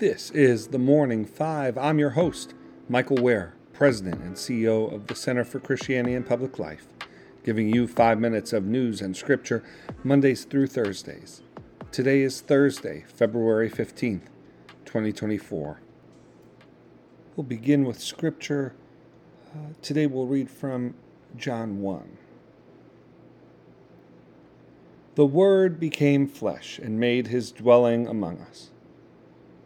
This is the Morning Five. I'm your host, Michael Wear, President and CEO of the Center for Christianity and Public Life, giving you five minutes of news and scripture Mondays through Thursdays. Today is Thursday, February 15th, 2024. We'll begin with scripture. Uh, today we'll read from John 1. The Word became flesh and made his dwelling among us.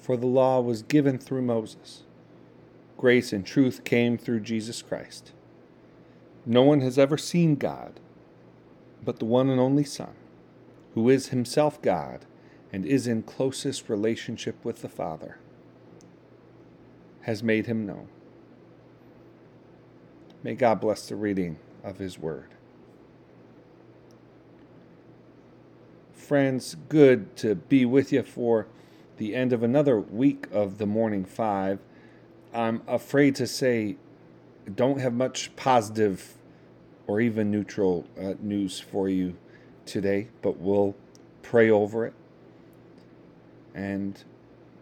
For the law was given through Moses. Grace and truth came through Jesus Christ. No one has ever seen God but the one and only Son, who is himself God and is in closest relationship with the Father, has made him known. May God bless the reading of his word. friends, good to be with you for the end of another week of the Morning Five. I'm afraid to say, don't have much positive or even neutral uh, news for you today, but we'll pray over it and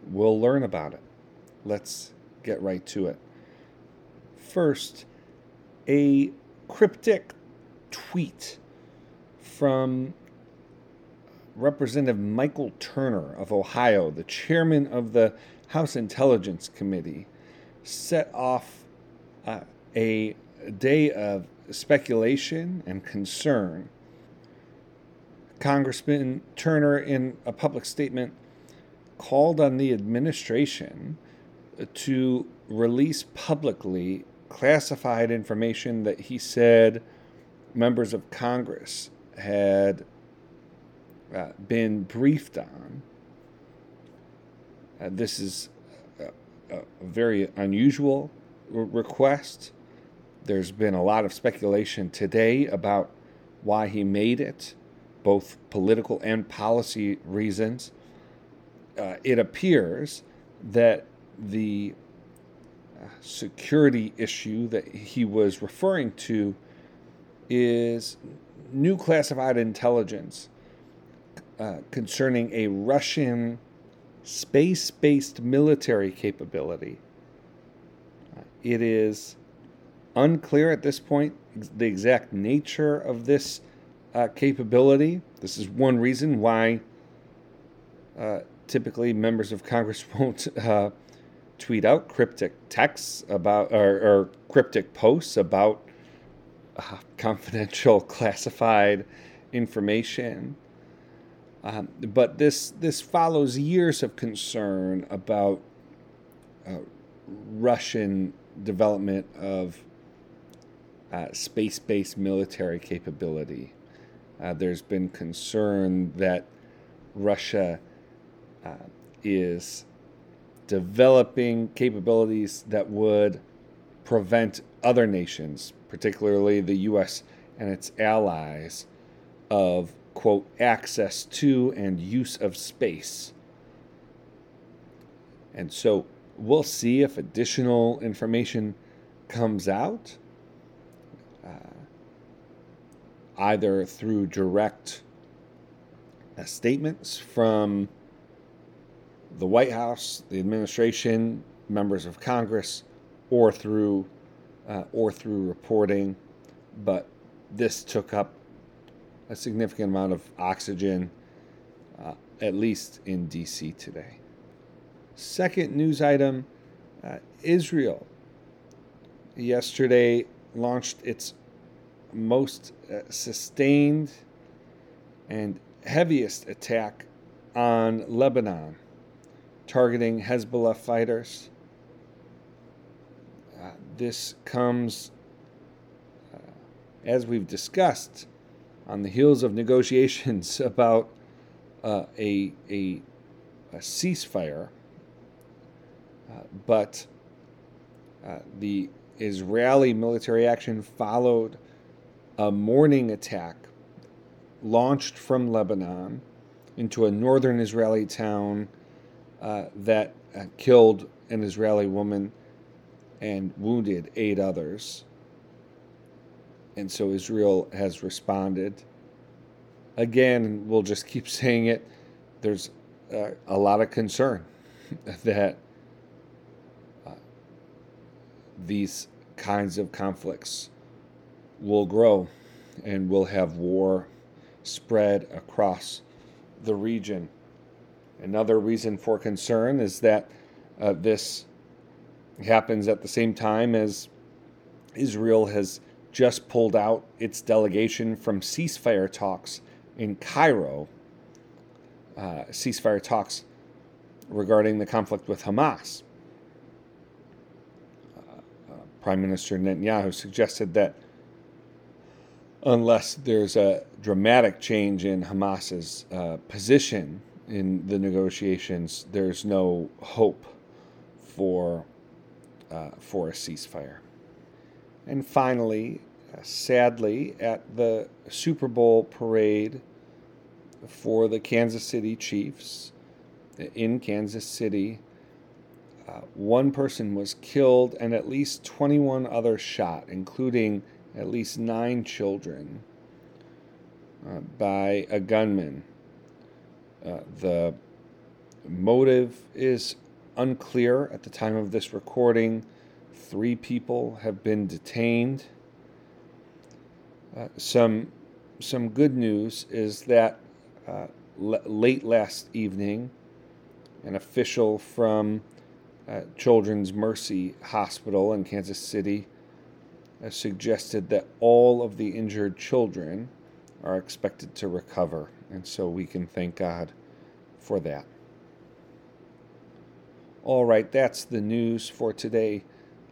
we'll learn about it. Let's get right to it. First, a cryptic tweet from Representative Michael Turner of Ohio, the chairman of the House Intelligence Committee, set off uh, a day of speculation and concern. Congressman Turner, in a public statement, called on the administration to release publicly classified information that he said members of Congress had uh, been briefed on. Uh, this is a, a, very unusual re- request. There's been a lot of speculation today about why he made it, both political and policy reasons. Uh, it appears that the uh, security issue that he was referring to is new classified intelligence uh, concerning a Russian space based military capability. Uh, it is unclear at this point the exact nature of this uh, capability. This is one reason why uh, typically members of Congress won't uh, tweet out cryptic texts about or, or cryptic posts about confidential classified information. Um, but this this follows years of concern about uh, Russian development of uh, space-based military capability. Uh, there's been concern that Russia uh, is developing capabilities that would prevent other nations, particularly the U.S. and its allies, of quote, access to and use of space. And so we'll see if additional information comes out, uh, either through direct uh, statements from the White House, the administration, members of Congress, or through uh, or through reporting. But this took up a significant amount of oxygen, uh, at least in DC today. Second news item uh, Israel yesterday launched its most uh, sustained and heaviest attack on Lebanon, targeting Hezbollah fighters. Uh, this comes, uh, as we've discussed, on the heels of negotiations about uh, a, a, a, ceasefire Uh, but uh, the Israeli military action followed a morning attack launched from Lebanon into a northern Israeli town uh, that uh, killed an Israeli woman and wounded eight others. And so Israel has responded. Again, we'll just keep saying it. There's uh, a lot of concern that uh, these kinds of conflicts will grow and will have war spread across the region. Another reason for concern is that uh, this happens at the same time as Israel has just pulled out its delegation from ceasefire talks in Cairo, uh, ceasefire talks regarding the conflict with Hamas. Uh, uh, Prime Minister Netanyahu suggested that unless there's a dramatic change in Hamas's uh, position in the negotiations, there's no hope for for a ceasefire. And finally, uh, sadly, at the Super Bowl parade for the Kansas City Chiefs in Kansas City, uh, one person was killed and at least 21 others shot, including at least nine children, uh, by a gunman. Uh, the motive is unclear at the time of this recording. Three people have been detained. Uh, some some good news is that uh, l- late last evening, an official from uh, Children's Mercy Hospital in Kansas City uh, suggested that all of the injured children are expected to recover, and so we can thank God for that. All right, that's the news for today.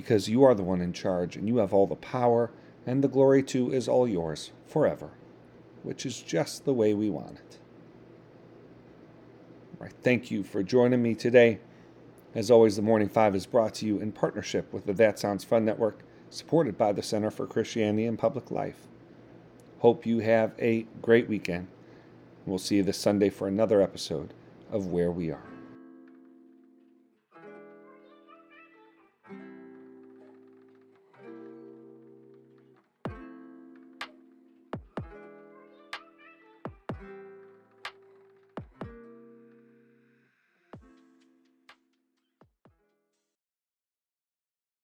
Because you are the one in charge, and you have all the power, and the glory too is all yours forever, which is just the way we want it. All right, thank you for joining me today. As always, the Morning Five is brought to you in partnership with the That Sounds Fun Network supported by the Center for Christianity and Public Life. Hope you have a great weekend. We'll see you this Sunday for another episode of Wear We Are.